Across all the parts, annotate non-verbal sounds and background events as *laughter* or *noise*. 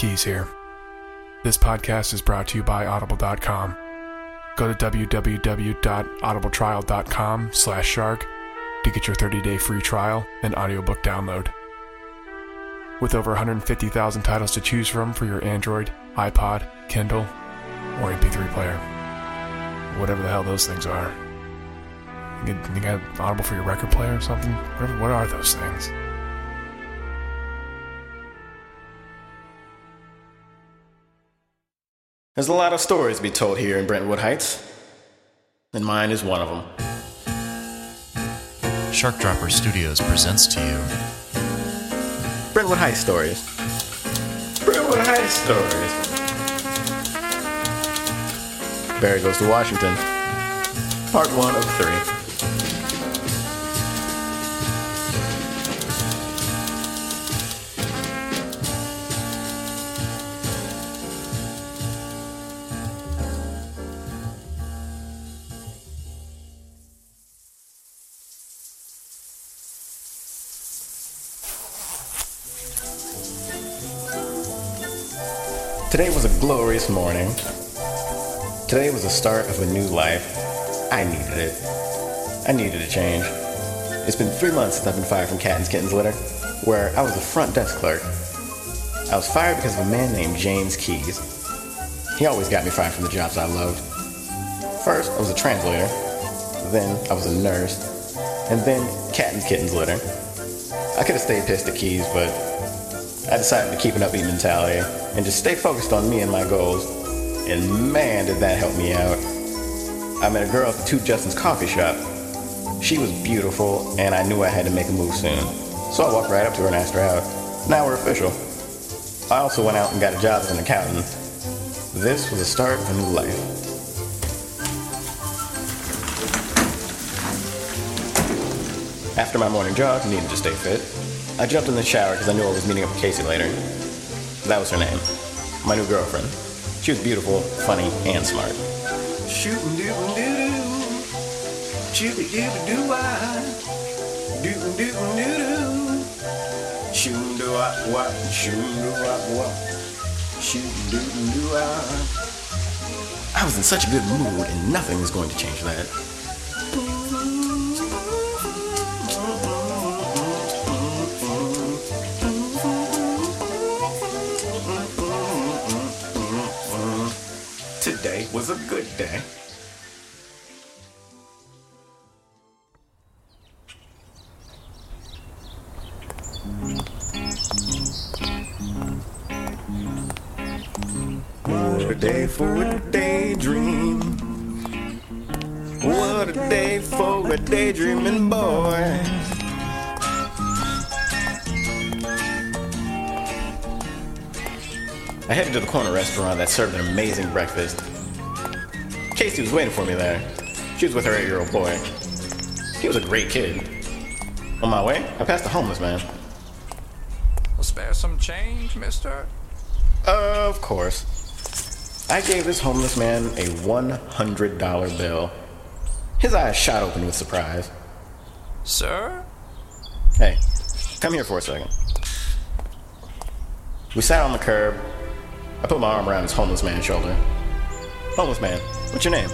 Keys here. This podcast is brought to you by Audible.com. Go to www.audibletrial.com slash shark to get your 30-day free trial and audiobook download. With over 150,000 titles to choose from for your Android, iPod, Kindle, or MP3 player. Whatever the hell those things are. You got, Audible for your record player or something? What, what are those things? There's a lot of stories to be told here in Brentwood Heights, and mine is one of them. Shark Dropper Studios presents to you Brentwood Heights stories. Brentwood Heights stories. Barry goes to Washington. Part one of three. Today was a glorious morning. Today was the start of a new life. I needed it. I needed a change. It's been three months since I've been fired from Catton's Kittens Litter, where I was a front desk clerk. I was fired because of a man named James Keys. He always got me fired from the jobs I loved. First, I was a translator. Then, I was a nurse. And then, Catton's Kittens Litter. I could have stayed pissed at Keys, but I decided to keep an upbeat mentality and just stay focused on me and my goals. And man, did that help me out. I met a girl at the Two Justin's coffee shop. She was beautiful, and I knew I had to make a move soon. So I walked right up to her and asked her out. Now we're official. I also went out and got a job as an accountant. This was the start of a new life. After my morning jog, needed to stay fit. I jumped in the shower because I knew I was meeting up with Casey later. That was her name. My new girlfriend. She was beautiful, funny, and smart. Shootin' doo doo doo. Shootin' doo doo wah. Doo doo doo doo. Shootin' doo wah wah. Shootin' doo wah wah. Shootin' doo doo wah. I was in such a good mood, and nothing was going to change that. Was a good day. What a day for a daydream. What a day for a daydreaming boy. I headed to the corner restaurant that served an amazing breakfast. Casey was waiting for me there. She was with her eight year old boy. He was a great kid. On my way, I passed a homeless man. Will spare some change, mister? Of course. I gave this homeless man a $100 bill. His eyes shot open with surprise. Sir? Hey, come here for a second. We sat on the curb. I put my arm around this homeless man's shoulder. Homeless man, what's your name?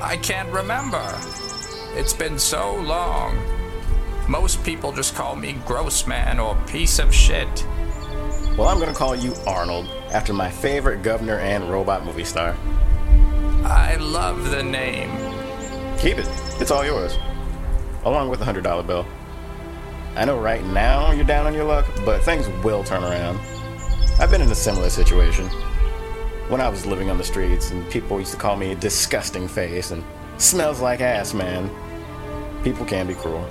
I can't remember. It's been so long. Most people just call me gross man or piece of shit. Well, I'm gonna call you Arnold, after my favorite governor and robot movie star. I love the name. Keep it. It's all yours. Along with the $100 bill. I know right now you're down on your luck, but things will turn around. I've been in a similar situation. When I was living on the streets, and people used to call me a disgusting face and smells like ass man. People can be cruel.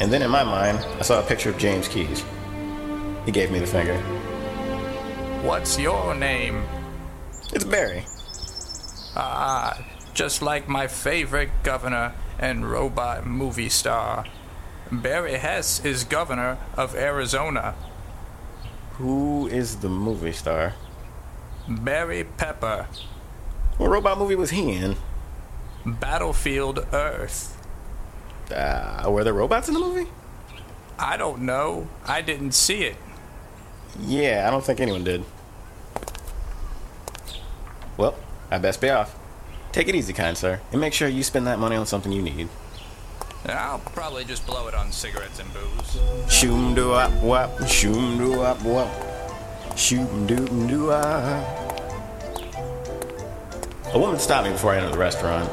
And then in my mind, I saw a picture of James Keys. He gave me the finger. What's your name? It's Barry. Ah, just like my favorite governor and robot movie star. Barry Hess is governor of Arizona. Who is the movie star? Barry Pepper. What robot movie was he in? Battlefield Earth. Uh, were there robots in the movie? I don't know. I didn't see it. Yeah, I don't think anyone did. Well, I best be off. Take it easy, kind sir, and make sure you spend that money on something you need. I'll probably just blow it on cigarettes and booze. Shoom doo up wop, shoom doo up wop, shoom doo doo ah. A woman stopped me before I entered the restaurant.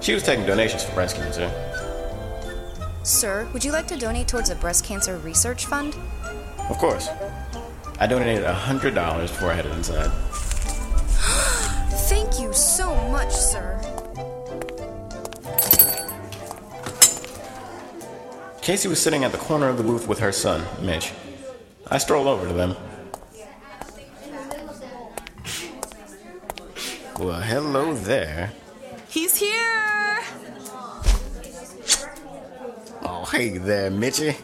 She was taking donations for breast cancer. Sir, would you like to donate towards a breast cancer research fund? Of course. I donated a hundred dollars before I headed inside. *gasps* Thank you so much, sir. Casey was sitting at the corner of the booth with her son, Mitch. I strolled over to them. Well, hello there. He's here! Oh, hey there, Mitchy.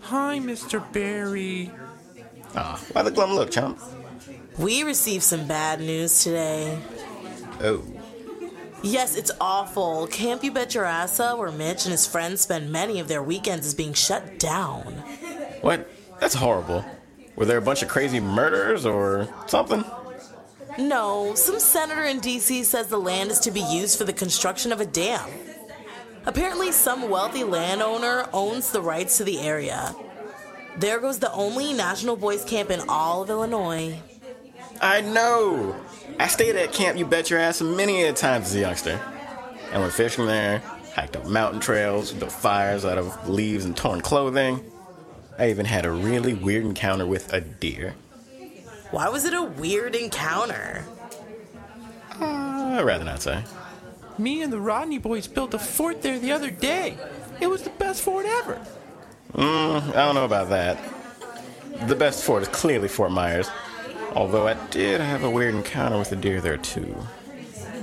Hi, Mr. Barry. Ah, why the glum look, chump? We received some bad news today. Oh, Yes, it's awful. Camp You Bet Your Ass Up, where Mitch and his friends spend many of their weekends, is being shut down. what? That's horrible. Were there a bunch of crazy murders or something? No, some senator in DC says the land is to be used for the construction of a dam. Apparently, some wealthy landowner owns the rights to the area. There goes the only National Boys Camp in all of Illinois. I know. I stayed at Camp You Bet Your Ass many a times as a youngster. I went fishing there, hiked up mountain trails, built fires out of leaves and torn clothing. I even had a really weird encounter with a deer. Why was it a weird encounter? Uh, I'd rather not say. Me and the Rodney boys built a fort there the other day. It was the best fort ever. I don't know about that. The best fort is clearly Fort Myers, although I did have a weird encounter with a deer there too.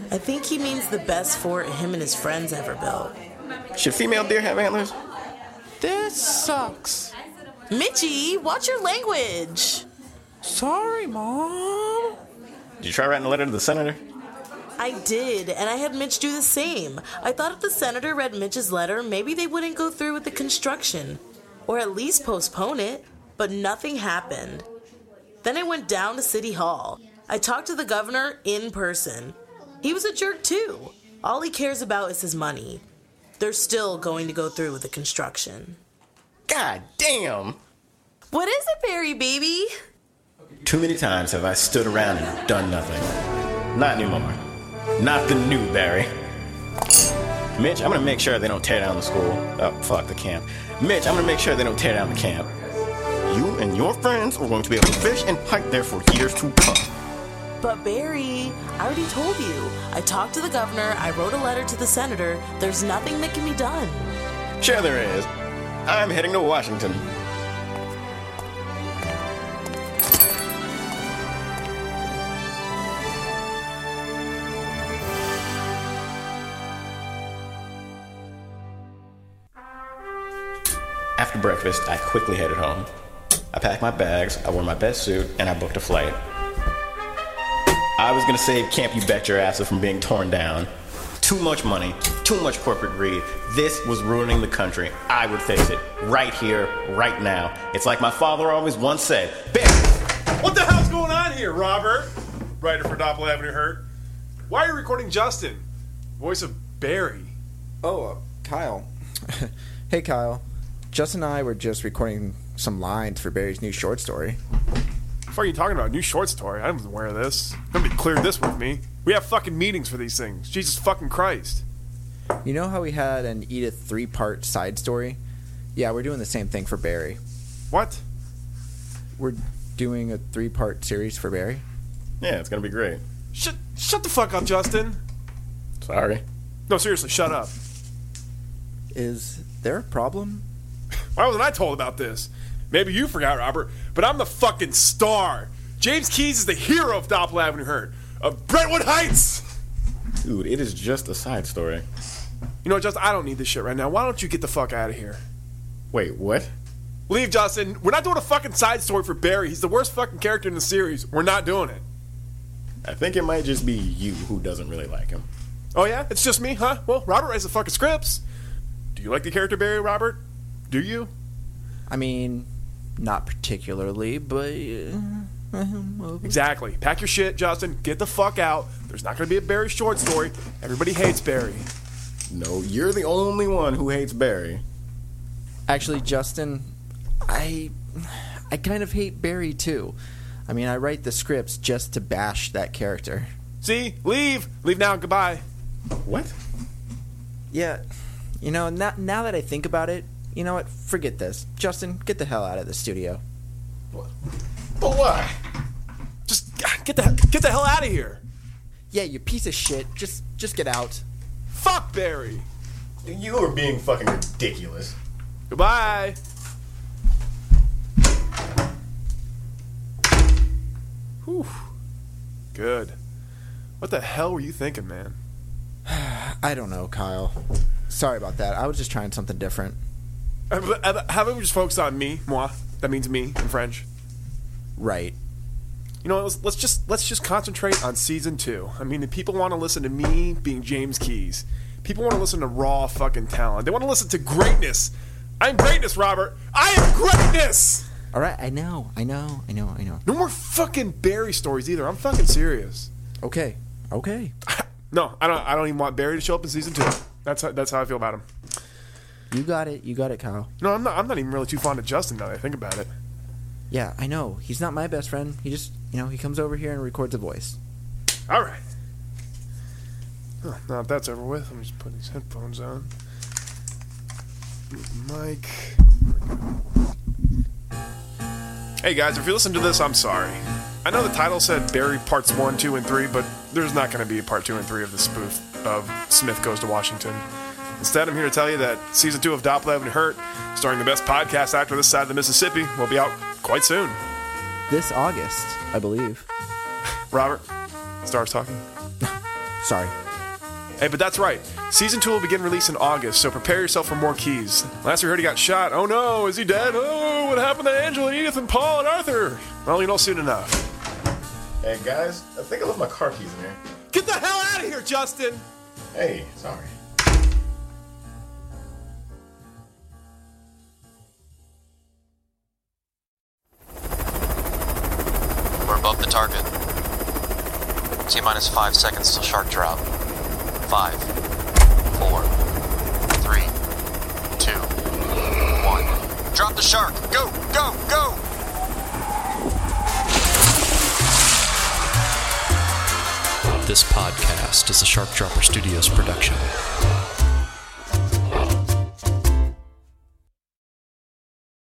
I think he means the best fort him and his friends ever built. Should female deer have antlers? This sucks. Mitchie, watch your language. Sorry, Mom. Did you try writing a letter to the senator? I did, and I had Mitch do the same. I thought if the senator read Mitch's letter, maybe they wouldn't go through with the construction, or at least postpone it. But nothing happened. Then I went down to City Hall. I talked to the governor in person. He was a jerk too. All he cares about is his money. They're still going to go through with the construction. God damn! What is it, Barry, baby? Too many times have I stood around and done nothing. Not anymore. Not the new Barry. Mitch, I'm gonna make sure they don't tear down the school. Oh, fuck the camp. Mitch, I'm gonna make sure they don't tear down the camp. You and your friends are going to be able to fish and hike there for years to come. But Barry, I already told you. I talked to the governor, I wrote a letter to the senator. There's nothing that can be done. Sure there is. I'm heading to Washington. Breakfast, I quickly headed home. I packed my bags, I wore my best suit, and I booked a flight. I was gonna save Camp You Bet Your Ass from being torn down. Too much money, too much corporate greed. This was ruining the country. I would fix it. Right here, right now. It's like my father always once said Barry, What the hell's going on here, Robert? Writer for Doppel Avenue Hurt. Why are you recording Justin? Voice of Barry. Oh, uh, Kyle. *laughs* hey, Kyle. Justin and I were just recording some lines for Barry's new short story. What are you talking about? New short story. I wasn't aware of this. Nobody cleared this with me. We have fucking meetings for these things. Jesus fucking Christ. You know how we had an Edith three part side story? Yeah, we're doing the same thing for Barry. What? We're doing a three part series for Barry. Yeah, it's gonna be great. Shut, shut the fuck up, Justin. Sorry. No, seriously, shut up. Is there a problem? Why wasn't I told about this? Maybe you forgot, Robert, but I'm the fucking star. James Keys is the hero of Doppel Avenue Hurt, of Brentwood Heights. Dude, it is just a side story. You know, Justin, I don't need this shit right now. Why don't you get the fuck out of here? Wait, what? Leave, Justin. We're not doing a fucking side story for Barry. He's the worst fucking character in the series. We're not doing it. I think it might just be you who doesn't really like him. Oh, yeah? It's just me, huh? Well, Robert writes the fucking scripts. Do you like the character Barry, Robert? Do you? I mean, not particularly, but. Uh, Exactly. Pack your shit, Justin. Get the fuck out. There's not going to be a Barry short story. Everybody hates Barry. No, you're the only one who hates Barry. Actually, Justin, I I kind of hate Barry too. I mean, I write the scripts just to bash that character. See? Leave. Leave now. Goodbye. What? Yeah, you know, now, now that I think about it, you know what? Forget this. Justin, get the hell out of the studio. But why? Just ah, get the get the hell out of here. Yeah, you piece of shit. Just just get out. Fuck Barry. You are being fucking ridiculous. Goodbye. Whew. Good. What the hell were you thinking, man? *sighs* I don't know, Kyle. Sorry about that. I was just trying something different. How about we just focus on me, moi? That means me in French. Right. You know, let's, let's just let's just concentrate on season two. I mean, if people want to listen to me being James Keys, people want to listen to raw fucking talent. They want to listen to greatness. I'm greatness, Robert. I am greatness. All right, I know, I know, I know, I know. No more fucking Barry stories either. I'm fucking serious. Okay, okay. *laughs* No, I don't. I don't even want Barry to show up in season two. That's how, that's how I feel about him. You got it, you got it, Kyle. No, I'm not. I'm not even really too fond of Justin now that I think about it. Yeah, I know. He's not my best friend. He just, you know, he comes over here and records a voice. All right. Oh, now if that's over with, let me just put these headphones on. Mike. Hey guys, if you listen to this, I'm sorry. I know the title said Barry Parts 1, 2, and 3, but there's not going to be a Part 2 and 3 of the spoof of Smith Goes to Washington. Instead, I'm here to tell you that Season 2 of Doppler and Hurt, starring the best podcast actor this side of the Mississippi, will be out quite soon. This August, I believe. *laughs* Robert, Stars talking. *laughs* Sorry. Hey, but that's right. Season 2 will begin release in August, so prepare yourself for more keys. Last we heard he got shot. Oh no, is he dead? Oh, what happened to Angela, Edith, and Paul and Arthur? Well, you know soon enough. Hey guys, I think I left my car keys in here. Get the hell out of here, Justin! Hey, sorry. The target. T minus five seconds till shark drop. Five, four, three, two, one. Drop the shark! Go, go, go! This podcast is a Shark Dropper Studios production.